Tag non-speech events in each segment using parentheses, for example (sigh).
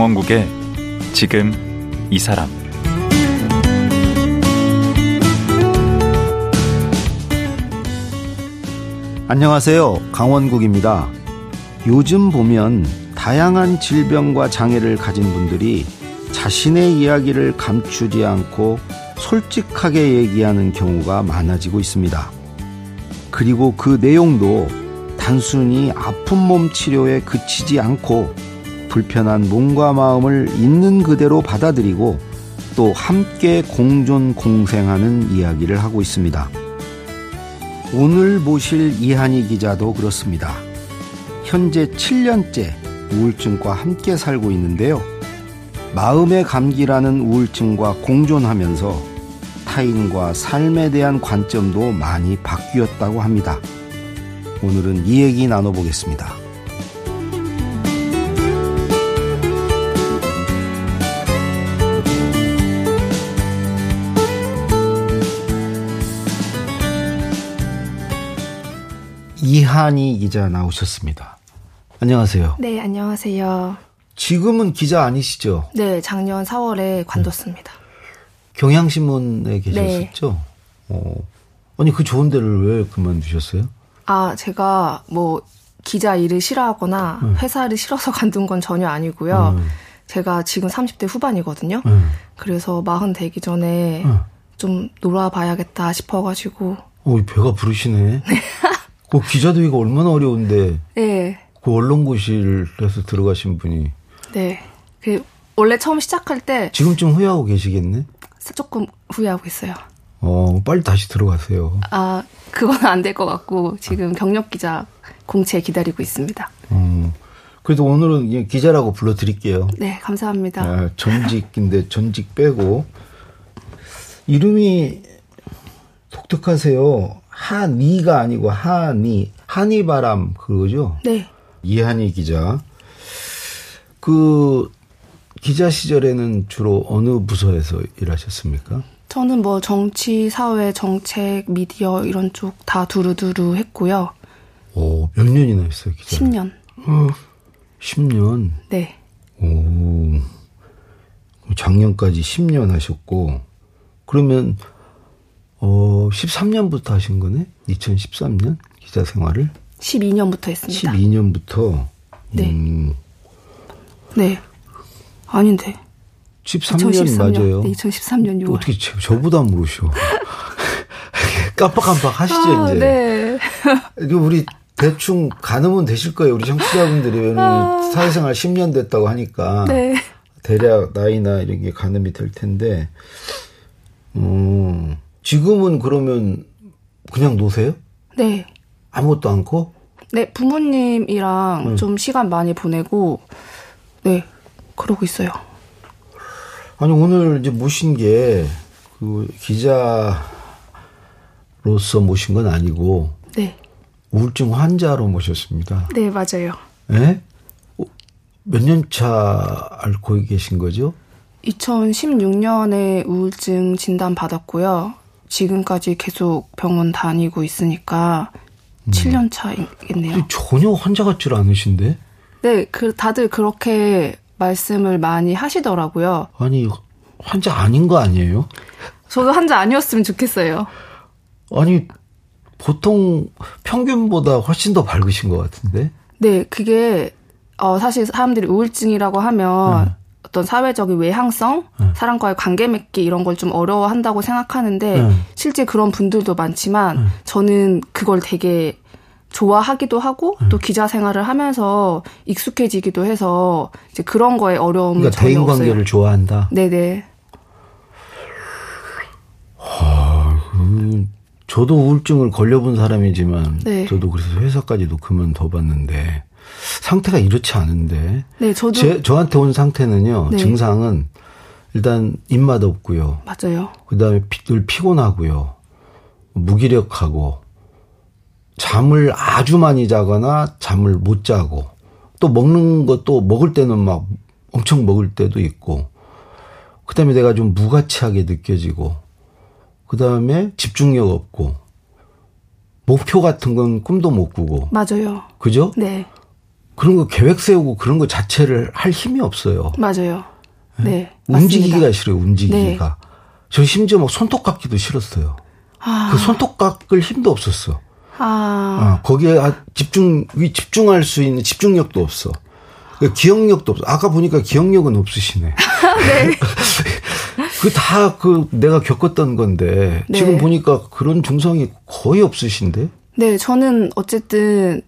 강원국의 지금 이 사람 안녕하세요. 강원국입니다. 요즘 보면 다양한 질병과 장애를 가진 분들이 자신의 이야기를 감추지 않고 솔직하게 얘기하는 경우가 많아지고 있습니다. 그리고 그 내용도 단순히 아픈 몸 치료에 그치지 않고 불편한 몸과 마음을 있는 그대로 받아들이고 또 함께 공존 공생하는 이야기를 하고 있습니다. 오늘 모실 이한희 기자도 그렇습니다. 현재 7년째 우울증과 함께 살고 있는데요. 마음의 감기라는 우울증과 공존하면서 타인과 삶에 대한 관점도 많이 바뀌었다고 합니다. 오늘은 이 얘기 나눠보겠습니다. 이한희 기자 나오셨습니다. 안녕하세요. 네, 안녕하세요. 지금은 기자 아니시죠? 네, 작년 4월에 관뒀습니다. 경향신문에 계셨었죠? 네. 어. 아니, 그 좋은 데를 왜 그만두셨어요? 아, 제가 뭐 기자 일을 싫어하거나 음. 회사를 싫어서 (laughs) 관둔 건 전혀 아니고요. 음. 제가 지금 30대 후반이거든요. 음. 그래서 마흔 되기 전에 좀 놀아봐야겠다 싶어가지고. 어, 배가 부르시네. (laughs) 네. 그 기자되기가 얼마나 어려운데. 네. 그 언론고시를해서 들어가신 분이. 네. 그 원래 처음 시작할 때. 지금쯤 후회하고 계시겠네? 조금 후회하고 있어요. 어, 빨리 다시 들어가세요. 아, 그건 안 될 것 같고, 지금 경력 기자 공채 기다리고 있습니다. 음. 그래도 오늘은 기자라고 불러드릴게요. 네, 감사합니다. 아, 전직인데 전직 빼고. 이름이 독특하세요. 한이가 아니고 한이 한이 바람 그거죠? 네. 이한이 기자. 그 기자 시절에는 주로 어느 부서에서 일하셨습니까? 저는 뭐 정치, 사회, 정책, 미디어 이런 쪽 다 두루두루 했고요. 오, 몇 년이나 했어요, 기자? 10년. 어, 10년? 네. 오. 작년까지 10년 하셨고, 그러면 어, 13년부터 하신 거네? 2013년 기자 생활을? 12년부터 했습니다. 12년부터. 네. 음. 네. 아닌데. 13년 2013년, 맞아요. 네, 2013년 6월. 어떻게 저, 보다 모르셔. (laughs) 깜빡깜빡 하시죠, 아, 이제. 네. 이게 우리 대충 가늠은 되실 거예요. 우리 청취자분들이. 아. 사회생활 10년 됐다고 하니까. 네. 대략 나이나 이런 게 가늠이 될 텐데. 음. 지금은 그러면 그냥 노세요? 네. 아무것도 않고? 네, 부모님이랑 음. 좀 시간 많이 보내고, 네, 그러고 있어요. 아니, 오늘 이제 모신 게, 그, 기자로서 모신 건 아니고, 네. 우울증 환자로 모셨습니다. 네, 맞아요. 네? 몇년 차 앓고 계신 거죠? 2016년에 우울증 진단 받았고요. 지금까지 계속 병원 다니고 있으니까 음. 7년 차이겠네요. 전혀 환자 같질 않으신데? 네, 그 다들 그렇게 말씀을 많이 하시더라고요. 아니 환자 아닌 거 아니에요? 저도 환자 아니었으면 좋겠어요. 아니 보통 평균보다 훨씬 더 밝으신 것 같은데? 네, 그게 어 사실 사람들이 우울증이라고 하면 네. 어떤 사회적인 외향성, 네. 사람과의 관계 맺기 이런 걸 좀 어려워한다고 생각하는데 네. 실제 그런 분들도 많지만 네. 저는 그걸 되게 좋아하기도 하고 네. 또 기자 생활을 하면서 익숙해지기도 해서 이제 그런 거에 어려움이 그러니까 대인 관계를 좋아한다. 네네. 하, 음, 저도 우울증을 걸려본 사람이지만 네. 저도 그래서 회사까지도 그만둬봤는데 상태가 이렇지 않은데. 네, 저도. 제, 저한테 온 상태는요, 네. 증상은 일단 입맛 없고요. 맞아요. 그 다음에 늘 피곤하고요. 무기력하고, 잠을 아주 많이 자거나 잠을 못 자고, 또 먹는 것도 먹을 때는 막 엄청 먹을 때도 있고, 그 다음에 내가 좀 무가치하게 느껴지고, 그 다음에 집중력 없고, 목표 같은 건 꿈도 못 꾸고. 맞아요. 그죠? 네. 그런 거 계획 세우고 그런 거 자체를 할 힘이 없어요. 맞아요. 네. 움직이기가 맞습니다. 싫어요. 움직이기가. 네. 저 심지어 막 손톱 깎기도 싫었어요. 아, 그 손톱 깎을 힘도 없었어. 아, 어, 거기에 아- 집중 위- 집중할 수 있는 집중력도 없어. 그 기억력도 없어. 아까 보니까 기억력은 없으시네. (laughs) 네. (laughs) 그다그 내가 겪었던 건데 네. 지금 보니까 그런 증상이 거의 없으신데. 네, 저는 어쨌든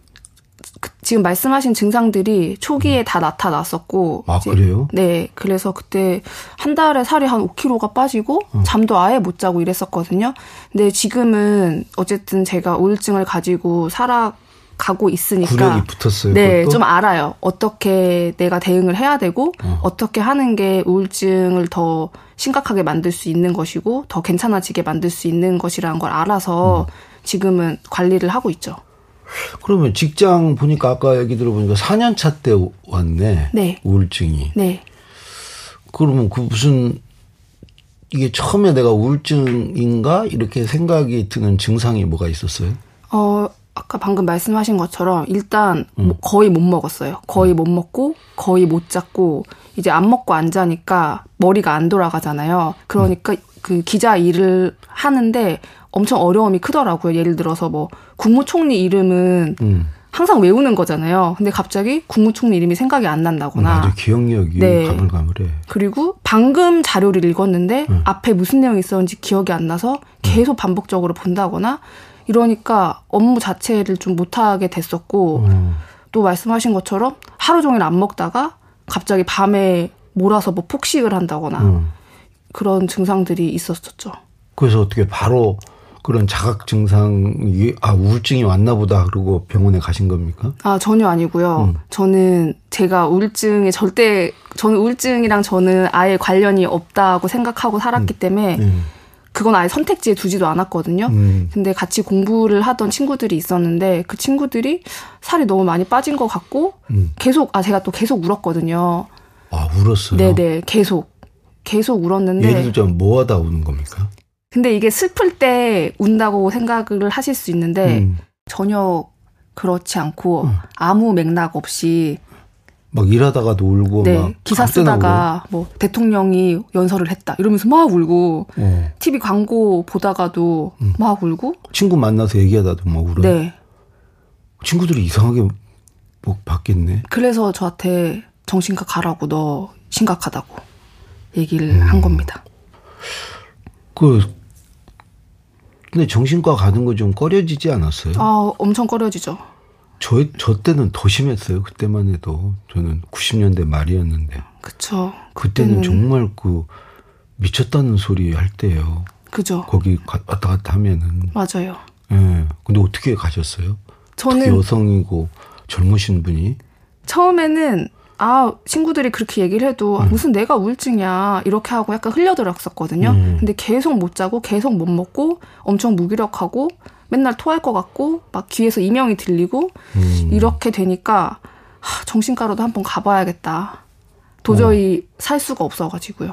그- 지금 말씀하신 증상들이 초기에 다 나타났었고. 아, 이제- 그래요? 네, 그래서 그때 한 달에 살이 한 5kg가 빠지고 어. 잠도 아예 못 자고 이랬었거든요. 근데 지금은 어쨌든 제가 우울증을 가지고 살아 가고 있으니까. 구력이 붙었어요. 네, 그것도? 좀 알아요. 어떻게 내가 대응을 해야 되고 어. 떻게 하는 게 우울증을 더 심각하게 만들 수 있는 것이고 더 괜찮아지게 만들 수 있는 것이라는 걸 알아서 음. 지금은 관리를 하고 있죠. 그러면 직장 보니까 아까 얘기 들어보니까 4년 차 때 왔네. 네. 우울증이. 네. 그러면 그 무슨 이게 처음에 내가 우울증인가 이렇게 생각이 드는 증상이 뭐가 있었어요? 어, 아까 방금 말씀하신 것처럼 일단 뭐 거의 못 먹었어요. 거의 못 먹고 거의 못 잤고 이제 안 먹고 안 자니까 머리가 안 돌아가잖아요. 그러니까 그 기자 일을 하는데 엄청 어려움이 크더라고요. 예를 들어서 뭐 국무총리 이름은 음. 항상 외우는 거잖아요. 근데 갑자기 국무총리 이름이 생각이 안 난다거나 맞아 기억력이 네. 가물가물해. 그리고 방금 자료를 읽었는데 앞에 무슨 내용이 있었는지 기억이 안 나서 계속 반복적으로 본다거나 이러니까 업무 자체를 좀 못하게 됐었고 음. 또 말씀하신 것처럼 하루 종일 안 먹다가 갑자기 밤에 몰아서 뭐 폭식을 한다거나 음. 그런 증상들이 있었었죠. 그래서 어떻게 바로 그런 자각 증상이 아 우울증이 왔나 보다 그러고 병원에 가신 겁니까? 아 전혀 아니고요. 저는 제가 우울증에 절대 저는 우울증이랑 저는 아예 관련이 없다고 생각하고 살았기 때문에 음. 그건 아예 선택지에 두지도 않았거든요. 음. 근데 같이 공부를 하던 친구들이 있었는데 그 친구들이 살이 너무 많이 빠진 것 같고 음. 계속 아 제가 또 계속 울었거든요. 아 울었어요. 네네 계속 계속 울었는데 예를 들자면 뭐하다 우는 겁니까? 근데 이게 슬플 때 운다고 생각을 하실 수 있는데 음. 전혀 그렇지 않고 아무 맥락 없이 막 일하다가도 울고 네 막 기사 쓰다가 뭐 대통령이 연설을 했다 이러면서 막 울고. 어. TV 광고 보다가도 막 울고 친구 만나서 얘기하다도 막 울어요. 네 친구들이 이상하게 뭐 받겠네. 그래서 저한테 정신과 가라고 너 심각하다고 얘기를 음. 한 겁니다. 그 근데 정신과 가는 거 좀 꺼려지지 않았어요? 아 엄청 꺼려지죠. 저, 저 때는 더 심했어요. 그때만 해도. 저는 90년대 말이었는데. 그쵸. 그때는 정말 그 미쳤다는 소리 할 때예요. 그죠. 거기 가- 왔다 갔다 하면은. 맞아요. 예. 근데 어떻게 가셨어요? 저는 여성이고 젊으신 분이. 처음에는 아 친구들이 그렇게 얘기를 해도 음. 아, 무슨 내가 우울증이야 이렇게 하고 약간 흘려들었었거든요. 음. 근데 계속 못 자고 계속 못 먹고 엄청 무기력하고 맨날 토할 것 같고 막 귀에서 이명이 들리고 음. 이렇게 되니까 하, 정신과로도 한번 가봐야겠다. 도저히 어. 살 수가 없어가지고요.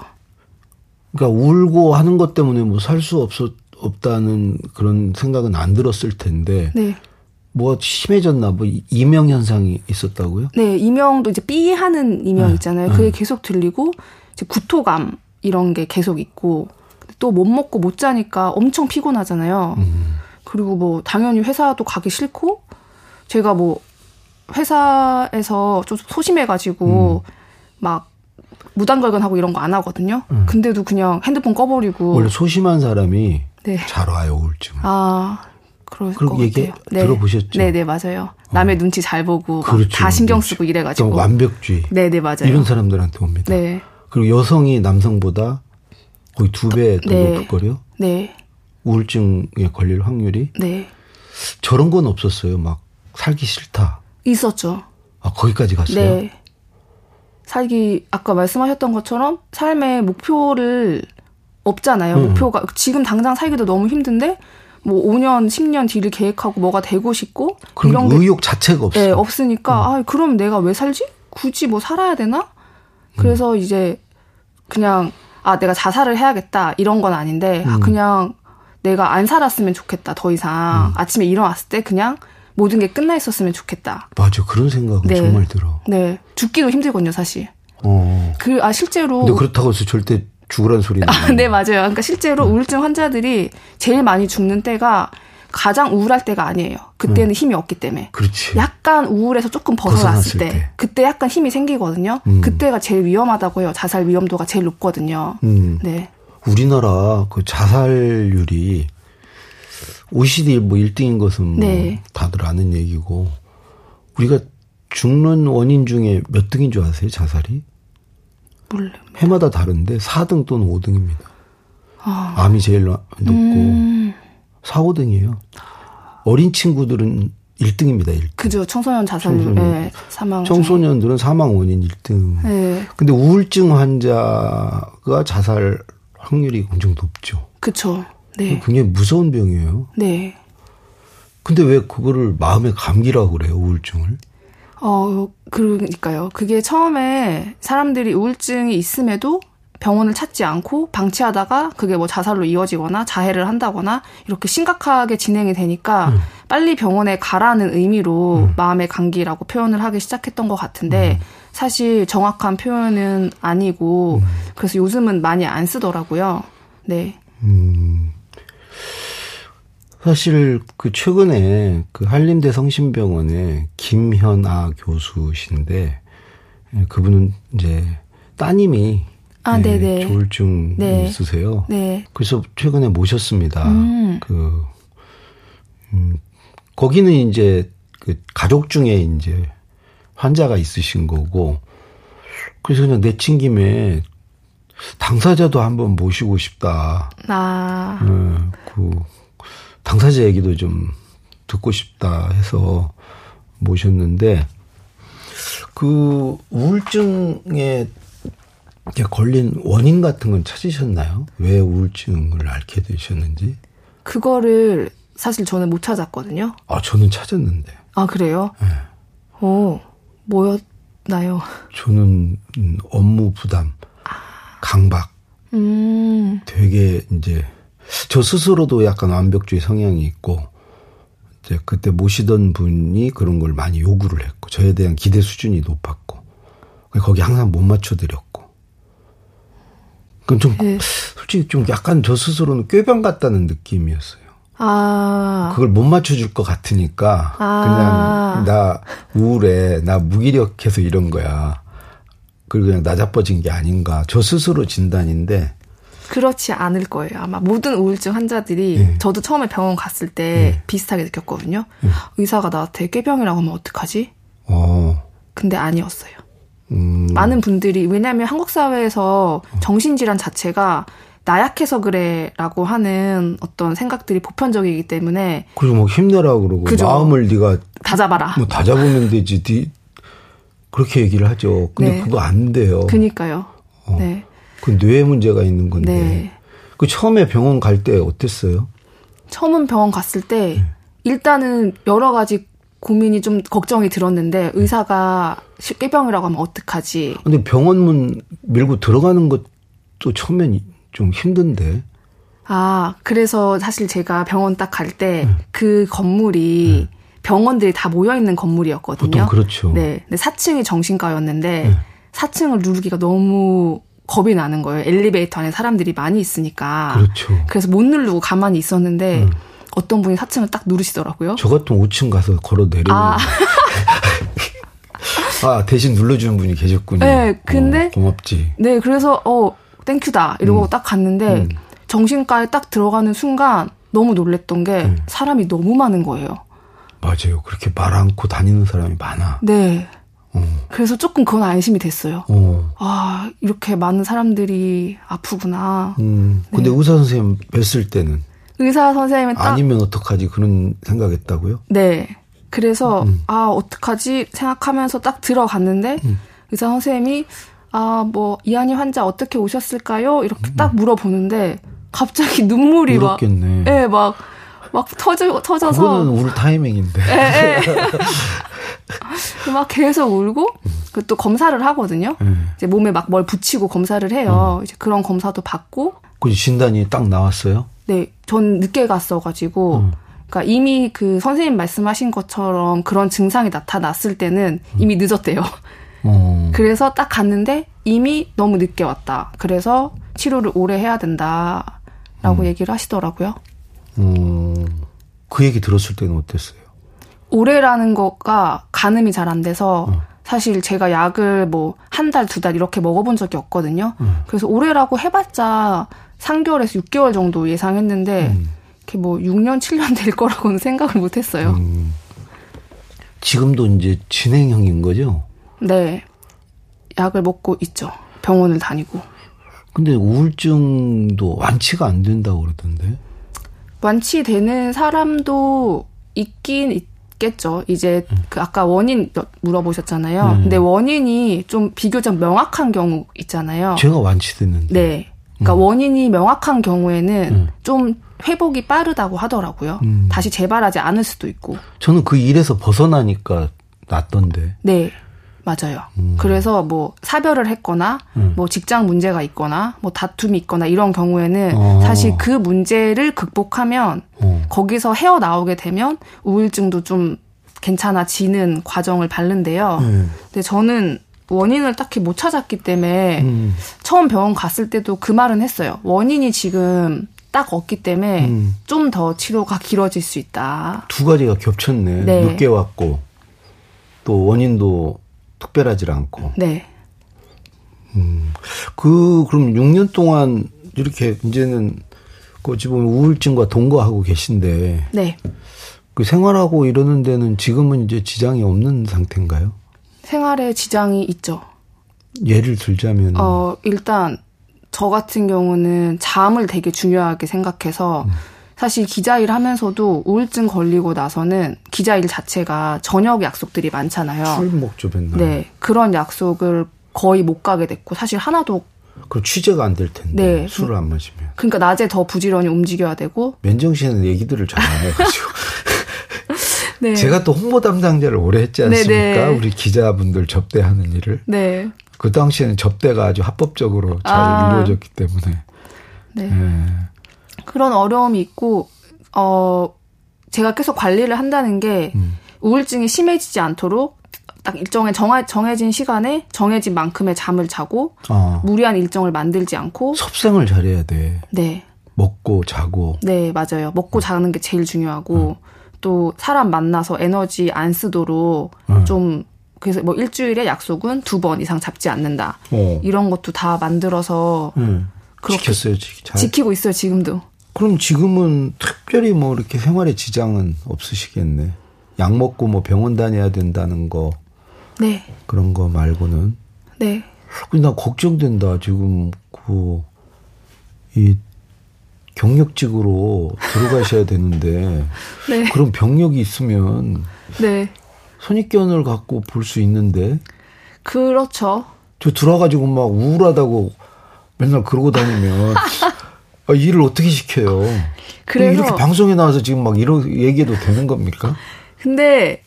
그러니까 울고 하는 것 때문에 뭐 살 수 없었, 없다는 그런 생각은 안 들었을 텐데. 네. 뭐 심해졌나 뭐 이- 이명 현상이 있었다고요? 네, 이명도 이제 삐 하는 이명 네, 있잖아요. 네. 그게 계속 들리고 이제 구토감 이런 게 계속 있고 또 못 먹고 못 자니까 엄청 피곤하잖아요. 음. 그리고 뭐 당연히 회사도 가기 싫고 제가 뭐 회사에서 좀 소심해가지고 음. 막 무단결근하고 이런 거 안 하거든요. 근데도 그냥 핸드폰 꺼버리고 음. 원래 소심한 사람이 네. 잘 와요 우울증. 아 그럴 것 얘기 같아요. 네. 들어보셨죠? 네, 네 맞아요. 남의 눈치 잘 보고 막 그렇죠. 다 신경 그렇죠. 쓰고 이래가지고. 완벽주의. 네, 네 맞아요. 이런 사람들한테 옵니다. 네, 그리고 여성이 남성보다 거의 두 배더 네. 높을걸요? 네, 우울증에 걸릴 확률이. 네 저런 건 없었어요. 막 살기 싫다. 있었죠. 아, 거기까지 갔어요? 네. 살기 아까 말씀하셨던 것처럼 삶의 목표를 없잖아요. 음. 목표가 지금 당장 살기도 너무 힘든데 뭐 5년, 10년 뒤를 계획하고 뭐가 되고 싶고 그럼 이런 게 의욕 자체가 없어요. 네, 없으니까 아, 그럼 내가 왜 살지? 굳이 뭐 살아야 되나? 그래서 이제 그냥 아, 내가 자살을 해야겠다 이런 건 아닌데 아, 그냥 내가 안 살았으면 좋겠다. 더 이상 아침에 일어났을 때 그냥 모든 게 끝나 있었으면 좋겠다. 맞아. 그런 생각은 네. 정말 들어. 네. 죽기도 힘들거든요, 사실. 어. 그, 아, 실제로. 근데 그렇다고 해서 절대 죽으란 소리는. 아, 네, 맞아요. 그러니까 실제로 음. 우울증 환자들이 제일 많이 죽는 때가 가장 우울할 때가 아니에요. 그때는 힘이 없기 때문에. 음. 그렇지. 약간 우울에서 조금 벗어났을, 벗어났을 때, 때. 그때 약간 힘이 생기거든요. 음. 그때가 제일 위험하다고 해요. 자살 위험도가 제일 높거든요. 음. 네. 우리나라 그 자살률이 OECD 뭐 1등인 것은 뭐 네. 다들 아는 얘기고 우리가 죽는 원인 중에 몇 등인 줄 아세요? 자살이? 몰라요. 해마다 다른데 4등 또는 5등입니다. 아. 암이 제일 높고 음. 4, 5등이에요. 어린 친구들은 1등입니다. 1등. 그죠. 청소년 자살률, 청소년. 네, 사망. 청소년들은 사망 원인 1등. 네. 근데 우울증 환자가 자살 확률이 굉장히 높죠. 그쵸. 네. 굉장히 무서운 병이에요. 네. 근데 왜 그거를 마음의 감기라고 그래요, 우울증을? 어, 그러니까요. 그게 처음에 사람들이 우울증이 있음에도 병원을 찾지 않고 방치하다가 그게 뭐 자살로 이어지거나 자해를 한다거나 이렇게 심각하게 진행이 되니까 음. 빨리 병원에 가라는 의미로 마음의 감기라고 표현을 하기 시작했던 것 같은데 음. 사실 정확한 표현은 아니고 그래서 요즘은 많이 안 쓰더라고요. 네. 음. 사실 그 최근에 그 한림대 성심병원의 김현아 교수신데 예, 그분은 이제 따님이 아, 예, 네네. 조울증 네. 있으세요. 네. 그래서 최근에 모셨습니다. 음. 그, 음, 거기는 이제 그 가족 중에 이제 환자가 있으신 거고, 그래서 그냥 내친 김에 당사자도 한번 모시고 싶다. 나, 예, 그, 당사자 얘기도 좀 듣고 싶다 해서 모셨는데, 그 우울증에 걸린 원인 같은 건 찾으셨나요? 왜 우울증을 앓게 되셨는지? 그거를 사실 저는 못 찾았거든요. 아, 저는 찾았는데. 아, 그래요? 네. 오, 뭐였나요? 저는 음, 업무 부담, 강박, 음, 되게 이제 저 스스로도 약간 완벽주의 성향이 있고 이제 그때 모시던 분이 그런 걸 많이 요구를 했고 저에 대한 기대 수준이 높았고 거기 항상 못 맞춰드렸고 그럼 좀 네. 솔직히 좀 약간 저 스스로는 꾀병 같다는 느낌이었어요. 아, 그걸 못 맞춰줄 것 같으니까 아. 그냥 나 우울해 나 무기력해서 이런 거야. 그리고 그냥 나자빠진 게 아닌가 저 스스로 진단인데 그렇지 않을 거예요. 아마 모든 우울증 환자들이 예. 저도 처음에 병원 갔을 때 비슷하게 느꼈거든요. 의사가 나한테 꾀병이라고 하면 어떡하지? 어 근데 아니었어요. 음, 많은 분들이 왜냐하면 한국 사회에서 정신질환 자체가 나약해서 그래라고 하는 어떤 생각들이 보편적이기 때문에 그리고 뭐 힘내라 그러고 그죠. 마음을 네가 다 잡아라. 뭐 다 잡으면 (laughs) 되지 네 그렇게 얘기를 하죠. 근데 네. 그거 안 돼요. 그니까요. 네. 그 뇌에 문제가 있는 건데. 네. 그 처음에 병원 갈 때 어땠어요? 처음 병원 갔을 때 일단은 여러 가지 고민이 좀 걱정이 들었는데 의사가 꾀병이라고 하면 어떡하지? 근데 병원 문 밀고 들어가는 것도 처음엔 좀 힘든데. 아, 그래서 사실 제가 병원 딱 갈 때그 건물이 병원들이 다 모여 있는 건물이었거든요. 보통 그렇죠. 네. 근데 4층이 정신과였는데 4층을 누르기가 너무 겁이 나는 거예요. 엘리베이터 안에 사람들이 많이 있으니까. 그렇죠. 음. 그래서 못 누르고 가만히 있었는데 어떤 분이 4층을 딱 누르시더라고요. 저 같은 5층 가서 걸어 내려오는. 아. (laughs) 아, 대신 눌러주는 분이 계셨군요. 네, 근데 어, 고맙지. 네, 그래서 어 땡큐다 이러고 딱 갔는데 음. 정신과에 딱 들어가는 순간 너무 놀랬던 게 음. 사람이 너무 많은 거예요. 맞아요. 그렇게 말 않고 다니는 사람이 많아. 네. 어. 그래서 조금 그건 안심이 됐어요. 어. 아, 이렇게 많은 사람들이 아프구나. 음. 네. 근데 의사 선생님 뵀을 때는 의사 선생님은 딱 아니면 어떡하지 그런 생각했다고요? 네. 그래서 음. 아, 어떡하지 생각하면서 딱 들어갔는데 음. 의사 선생님이 아, 뭐 이한이 환자 어떻게 오셨을까요? 이렇게 딱 물어보는데 갑자기 눈물이 막 울었겠네. 예, 막, 막 터져, 터져서. 그거는 울 타이밍인데. 예, 예. (laughs) 막 계속 울고, 그 또 검사를 하거든요. 예. 이제 몸에 막 뭘 붙이고 검사를 해요. 이제 그런 검사도 받고, 그 진단이 딱 나왔어요. 네, 전 늦게 갔어가지고, 음. 그러니까 이미 그 선생님 말씀하신 것처럼 그런 증상이 나타났을 때는 이미 늦었대요. 어. 그래서 딱 갔는데 이미 너무 늦게 왔다. 그래서 치료를 오래 해야 된다 라고 음. 얘기를 하시더라고요. 음, 그 얘기 들었을 때는 어땠어요? 오래라는 거가 가늠이 잘 안 돼서 어. 사실 제가 약을 뭐 한 달, 두 달 이렇게 먹어본 적이 없거든요. 음. 그래서 오래라고 해봤자 3개월에서 6개월 정도 예상했는데 음. 이렇게 뭐 6년, 7년 될 거라고는 (laughs) 생각을 못 했어요. 음. 지금도 이제 진행형인 거죠? 네. 약을 먹고 있죠. 병원을 다니고. 근데 우울증도 완치가 안 된다고 그러던데? 완치되는 사람도 있긴 있겠죠. 이제 음. 그 아까 원인 물어보셨잖아요. 음. 근데 원인이 좀 비교적 명확한 경우 있잖아요. 제가 완치됐는데. 네. 그러니까 음. 원인이 명확한 경우에는 음. 좀 회복이 빠르다고 하더라고요. 음. 다시 재발하지 않을 수도 있고. 저는 그 일에서 벗어나니까 낫던데. 네. 맞아요. 음. 그래서 뭐 사별을 했거나 음. 뭐 직장 문제가 있거나 뭐 다툼이 있거나 이런 경우에는 어. 사실 그 문제를 극복하면 어. 거기서 헤어 나오게 되면 우울증도 좀 괜찮아지는 과정을 밟는데요. 음. 근데 저는 원인을 딱히 못 찾았기 때문에 음. 처음 병원 갔을 때도 그 말은 했어요. 원인이 지금 딱 없기 때문에 음. 좀더 치료가 길어질 수 있다. 두 가지가 겹쳤네. 네. 늦게 왔고 또 원인도 특별하지 않고. 네. 음. 그 그럼 6년 동안 이렇게 이제는 그 어찌 보면 우울증과 동거하고 계신데. 네. 그 생활하고 이러는 데는 지금은 이제 지장이 없는 상태인가요? 생활에 지장이 있죠. 예를 들자면 어 일단 저 같은 경우는 잠을 되게 중요하게 생각해서 음. 사실 기자 일 하면서도 우울증 걸리고 나서는 기자 일 자체가 저녁 약속들이 많잖아요. 술 먹죠, 맨날. 네. 그런 약속을 거의 못 가게 됐고 사실 하나도 그럼 취재가 안 될 텐데 네. 술을 안 마시면. 그러니까 낮에 더 부지런히 움직여야 되고. 맨정신에는 얘기들을 잘 안 해가지고. (laughs) 네. 제가 또 홍보 담당자를 오래 했지 않습니까? 네네. 우리 기자분들 접대하는 일을. 네. 그 당시에는 접대가 아주 합법적으로 잘 아. 이루어졌기 때문에. 네. 네. 그런 어려움이 있고, 어, 제가 계속 관리를 한다는 게 음. 우울증이 심해지지 않도록 딱 일정에 정하, 정해진 시간에 정해진 만큼의 잠을 자고 아. 무리한 일정을 만들지 않고 섭생을 잘해야 돼. 네. 먹고 자고. 네, 맞아요. 먹고 자는 게 제일 중요하고 음. 또 사람 만나서 에너지 안 쓰도록 음. 좀 그래서 뭐 일주일에 약속은 두 번 이상 잡지 않는다. 어. 이런 것도 다 만들어서 음. 지켰어요, 잘. 지키고 있어요, 지금도. 그럼 지금은 특별히 뭐 이렇게 생활에 지장은 없으시겠네. 약 먹고 뭐 병원 다녀야 된다는 거. 네. 그런 거 말고는. 네. 근데 나 걱정된다. 지금 그, 이 경력직으로 들어가셔야 되는데 (laughs) 네. 그런 병력이 있으면 네. 선입견을 갖고 볼 수 있는데 그렇죠. 저 들어가지고 막 우울하다고 맨날 그러고 다니면 (laughs) 아, 일을 어떻게 시켜요? 그래서 이렇게 방송에 나와서 지금 막 이런 얘기해도 되는 겁니까? 근데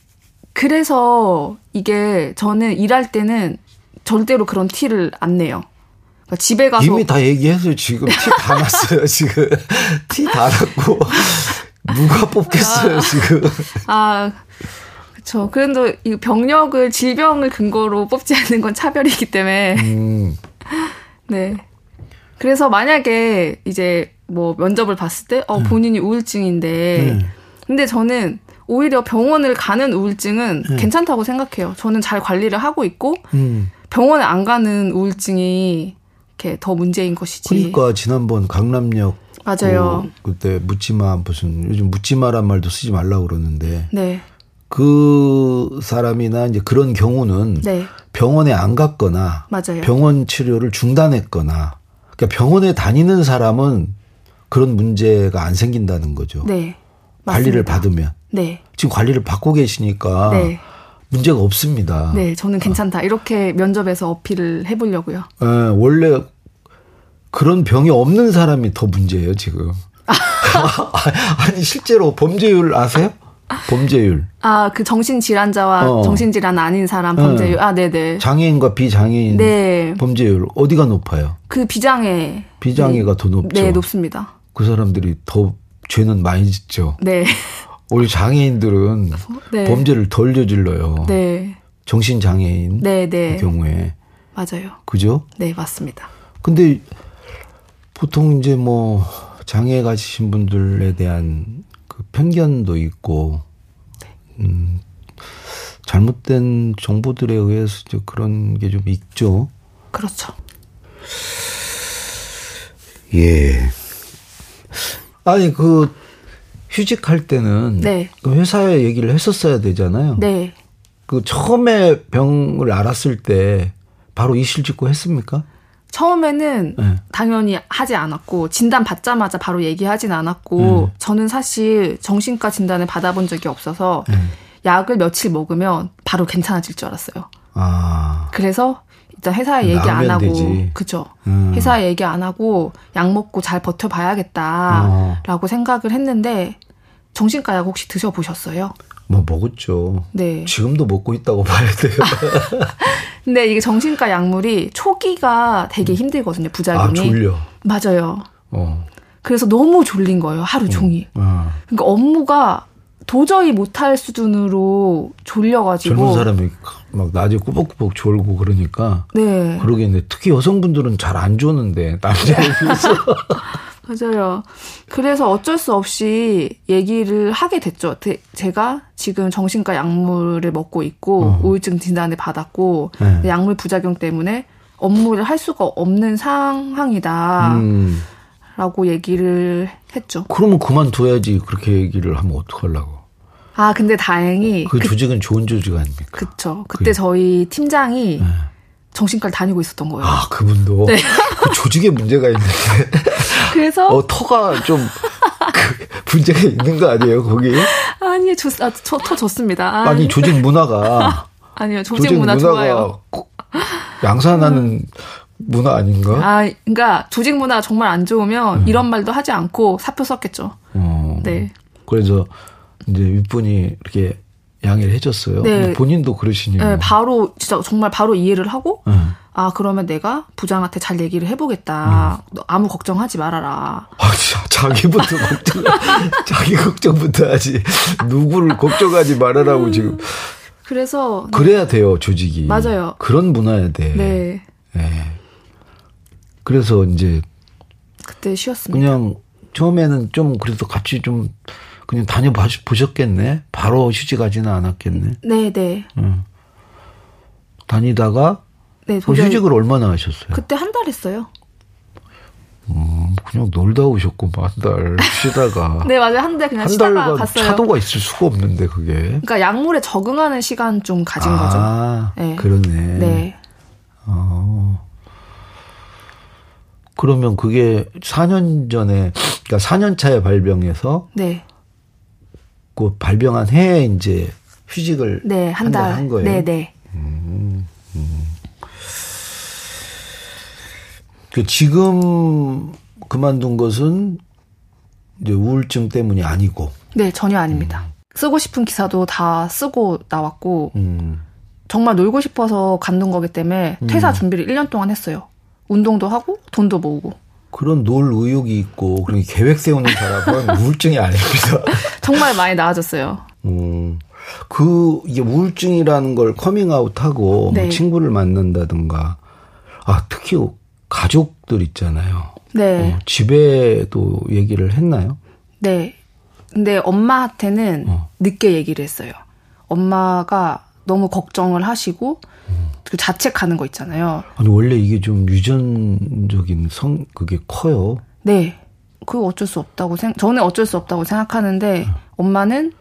그래서 이게 저는 일할 때는 절대로 그런 티를 안 내요. 그러니까 집에 가서 이미 다 얘기해서 지금 티 다 났어요. 지금 티 다 났고 누가 뽑겠어요 아, 지금. 아 그렇죠. 그래도 이 병력을 질병을 근거로 뽑지 않는 건 차별이기 때문에. 음. 네. 그래서 만약에 이제 뭐 면접을 봤을 때, 어, 네. 본인이 우울증인데, 네. 근데 저는 오히려 병원을 가는 우울증은 네. 괜찮다고 생각해요. 저는 잘 관리를 하고 있고, 음. 병원에 안 가는 우울증이 이렇게 더 문제인 것이지. 그러니까 지난번 강남역 맞아요. 그, 그때 묻지마 무슨 요즘 묻지마란 말도 쓰지 말라고 그러는데. 네. 그 사람이나 이제 그런 경우는 네. 병원에 안 갔거나 맞아요. 병원 치료를 중단했거나 그러니까 병원에 다니는 사람은 그런 문제가 안 생긴다는 거죠. 네. 관리를 받으면. 네. 지금 관리를 받고 계시니까 네. 문제가 없습니다. 네, 저는 괜찮다. 이렇게 면접에서 어필을 해보려고요. 네, 원래 그런 병이 없는 사람이 더 문제예요, 지금. (laughs) (laughs) 아니, 실제로 범죄율 아세요? 범죄율. 아, 그 정신질환자와 어. 정신질환 아닌 사람 범죄율. 네. 아, 네네. 장애인과 비장애인 네. 범죄율 어디가 높아요? 그 비장애. 비장애가 네. 더 높죠. 네, 높습니다. 그 사람들이 더 죄는 많이 짓죠. 네. 우리 장애인들은 네. 범죄를 덜 저질러요. 네. 정신 장애인 네, 네. 경우에 맞아요. 그죠? 네, 맞습니다. 근데 보통 이제 뭐 장애 가지신 분들에 대한 그 편견도 있고 음 잘못된 정보들에 의해서 이제 그런 게 좀 있죠. 그렇죠. 예. 아니 그 휴직할 때는 네. 그 회사에 얘기를 했었어야 되잖아요. 네. 그 처음에 병을 알았을 때 바로 이실 직고 했습니까? 처음에는 네. 당연히 하지 않았고 진단 받자마자 바로 얘기하진 않았고 네. 저는 사실 정신과 진단을 받아본 적이 없어서 네. 약을 며칠 먹으면 바로 괜찮아질 줄 알았어요. 아. 그래서 일단 회사에 얘기 안 하고 되지. 그죠. 음. 회사에 얘기 안 하고 약 먹고 잘 어. 버텨봐야겠다라고 생각을 했는데 정신과 약 혹시 드셔보셨어요? 뭐 먹었죠. 네. 지금도 먹고 있다고 (laughs) 봐야 돼요. (laughs) 근데 이게 정신과 약물이 초기가 되게 힘들거든요. 부작용이. 아 졸려. 맞아요. 어. 그래서 너무 졸린 거예요. 하루 종일. 아. 그러니까 업무가 도저히 못할 수준으로 졸려가지고. 젊은 사람이 막 낮에 꾸벅꾸벅 졸고 그러니까 네. 그러겠네. 특히 여성분들은 잘 안 조는데 남자에 비해서. (laughs) 맞아요. 그래서 어쩔 수 없이 얘기를 하게 됐죠. 대- 제가 지금 정신과 약물을 먹고 있고 어. 우울증 진단을 받았고 네. 약물 부작용 때문에 업무를 할 수가 없는 상황이다라고 음. 얘기를 했죠. 그러면 그만둬야지 그렇게 얘기를 하면 어떡하려고. 아 근데 다행히 그 조직은 좋은 조직 아닙니까? 그쵸. 그때 그게- 저희 팀장이 네. 정신과를 다니고 있었던 거예요. 아 그분도 네. 그 조직에 문제가 있는데 (laughs) 그래서 어 터가 좀 그, 문제가 있는 거 아니에요 거기? 아니 좋, 아, 저, 더 좋습니다. 아, 아니 조직 문화가 (laughs) 아니요 조직, 문화 좋아요. 고- 양산하는 문화 아닌가? 아, 그러니까 조직 문화가 정말 안 좋으면 이런 말도 하지 않고 사표 썼겠죠. 어. 네. 그래서 이제 윗분이 이렇게 양해를 해줬어요. 네. 본인도 그러시니. 네, 뭐. 바로 진짜 정말 바로 이해를 하고 네. 아 그러면 내가 부장한테 잘 얘기를 해보겠다. 음. 너 아무 걱정하지 말아라. 아, 진짜 자기부터 (laughs) 걱정, 자기 걱정부터 하지. 누구를 걱정하지 말아라고 지금. 그래서 그래야 돼요, 조직이. 맞아요. 그런 문화야 돼. 네 예. 그래서 이제 그때 쉬었습니다. 그냥 처음에는 좀 그래도 같이 좀 그냥 다녀봐 보셨겠네. 바로 휴직하지는 않았겠네. 네, 네, 응. 다니다가 네. 휴직을 얼마나 하셨어요? 그때 한 달 했어요. 음, 그냥 놀다 오셨고 한달 쉬다가 (laughs) 네, 맞아요. 한 달 그냥 한 쉬다가 달간 갔어요. 차도가 있을 수가 없는데 그게. 그러니까 약물에 적응하는 시간 좀 가진 아, 거죠. 네. 그러네. 네. 어. 그러면 그게 4년 전에, 그러니까 4년 차에 발병해서 네. 그 발병한 해에 이제 휴직을 네, 한한달 달. 한 거예요. 네, 네. 그 지금 그만둔 것은 이제 우울증 때문이 아니고, 네, 전혀 아닙니다. 쓰고 싶은 기사도 다 쓰고 나왔고 음, 정말 놀고 싶어서 간둔 거기 때문에 퇴사 음. 준비를 1년 동안 했어요. 운동도 하고 돈도 모으고. 그런 놀 의욕이 있고, 그런 계획 세우는 사람은 (laughs) 우울증이 아닙니다. 정말 많이 나아졌어요. 음, 그, 이게 우울증이라는 걸 커밍아웃하고 뭐 네. 친구를 만난다든가, 아, 특히 가족들 있잖아요. 네. 어, 집에도 얘기를 했나요? 네. 근데 엄마한테는 어. 늦게 얘기를 했어요. 엄마가 너무 걱정을 하시고 음. 그 자책하는 거 있잖아요. 아니, 원래 이게 좀 유전적인 성, 그게 커요. 네. 그거 어쩔 수 없다고 생 저는 어쩔 수 없다고 생각하는데 엄마는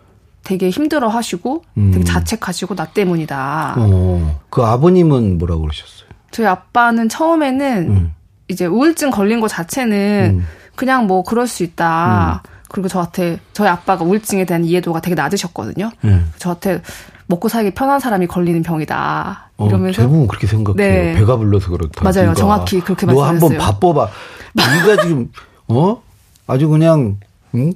되게 힘들어 하시고 음. 되게 자책하시고 나 때문이다. 어, 그 아버님은 뭐라고 그러셨어요? 저희 아빠는 처음에는 음. 이제 우울증 걸린 거 자체는 음. 그냥 뭐 그럴 수 있다. 그리고 저한테 저희 아빠가 우울증에 대한 이해도가 되게 낮으셨거든요. 예. 저한테 먹고 살기 편한 사람이 걸리는 병이다. 어, 이러면서 대부분 그렇게 생각해요. 네. 배가 불러서 그렇다. 맞아요. 네가. 정확히 그렇게 너 한번 말씀하셨어요. 바빠봐. 네가 지금 어 아주 그냥 응?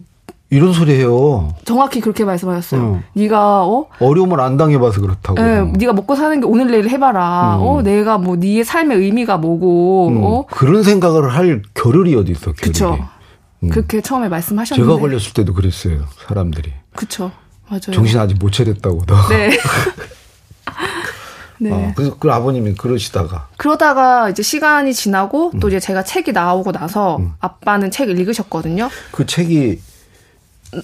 이런 소리 해요. 정확히 그렇게 말씀하셨어요. 음. 네가 어 어려움을 안 당해봐서 그렇다고. 예, 네가 먹고 사는 게 오늘 내일 해봐라. 음. 어, 내가 뭐 네의 삶의 의미가 뭐고, 음, 어, 그런 생각을 할 겨를이 어디 있어? 음. 그렇게 처음에 말씀하셨는데 제가 걸렸을 때도 그랬어요. 사람들이. 그쵸. 맞아요. 정신 아직 못 차렸다고. 네. (laughs) 네. 어, 그래서 그 아버님이 그러시다가 그러다가 이제 시간이 지나고 음. 또 이제 제가 책이 나오고 나서 음. 아빠는 책을 읽으셨거든요. 그 책이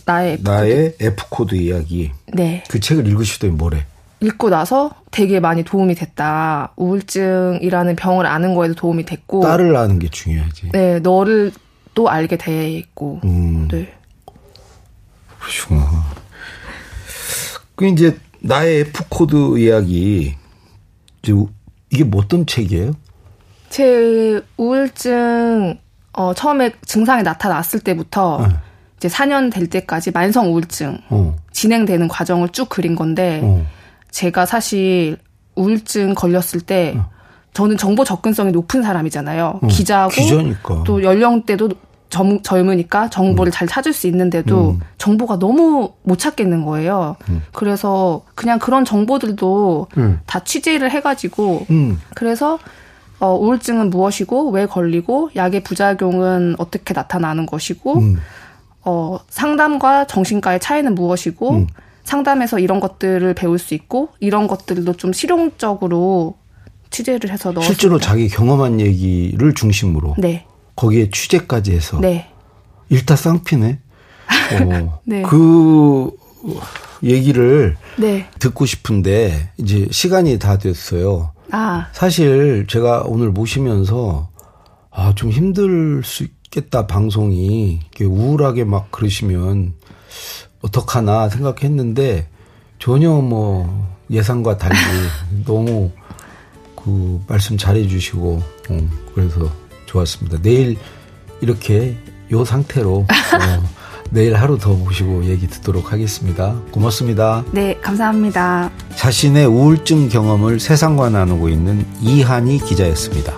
나의 F 나의 F 코드 이야기. 네. 그 책을 읽으시더니 뭐래? 읽고 나서 되게 많이 도움이 됐다. 우울증이라는 병을 아는 거에도 도움이 됐고. 딸을 아는 게 중요하지. 네, 너를 또 알게 됐고. 음. 네. 그러시구나. 그 이제 나의 F 코드 이야기 이게 뭐 어떤 책이에요? 제 우울증 어 처음에 증상이 나타났을 때부터 네. 이제 4년 될 때까지 만성 우울증 어. 진행되는 과정을 쭉 그린 건데 어. 제가 사실 우울증 걸렸을 때 어. 저는 정보 접근성이 높은 사람이잖아요. 어. 기자고 기자니까. 또 연령대도 젊, 젊으니까 정보를 음. 잘 찾을 수 있는데도 음. 정보가 너무 못 찾겠는 거예요. 음. 그래서 그냥 그런 정보들도 음. 다 취재를 해가지고 음. 그래서 어, 우울증은 무엇이고 왜 걸리고 약의 부작용은 어떻게 나타나는 것이고 음. 어, 상담과 정신과의 차이는 무엇이고 상담에서 이런 것들을 배울 수 있고 이런 것들도 좀 실용적으로 취재를 해서 넣었습니다. 실제로 자기 경험한 얘기를 중심으로 네. 거기에 취재까지 해서 네. 일타 쌍피네. 어, (laughs) 네. 그 얘기를 네. 듣고 싶은데 이제 시간이 다 됐어요. 아. 사실 제가 오늘 모시면서 아, 좀 힘들 수 있겠다 방송이 이렇게 우울하게 막 그러시면 어떡하나 생각했는데 전혀 뭐 예상과 달리 (laughs) 너무 그 말씀 잘해 주시고 어, 그래서 좋았습니다. 내일 이렇게 요 상태로 어, (laughs) 내일 하루 더 모시고 얘기 듣도록 하겠습니다. 고맙습니다. 네, 감사합니다. 자신의 우울증 경험을 세상과 나누고 있는 이한희 기자였습니다.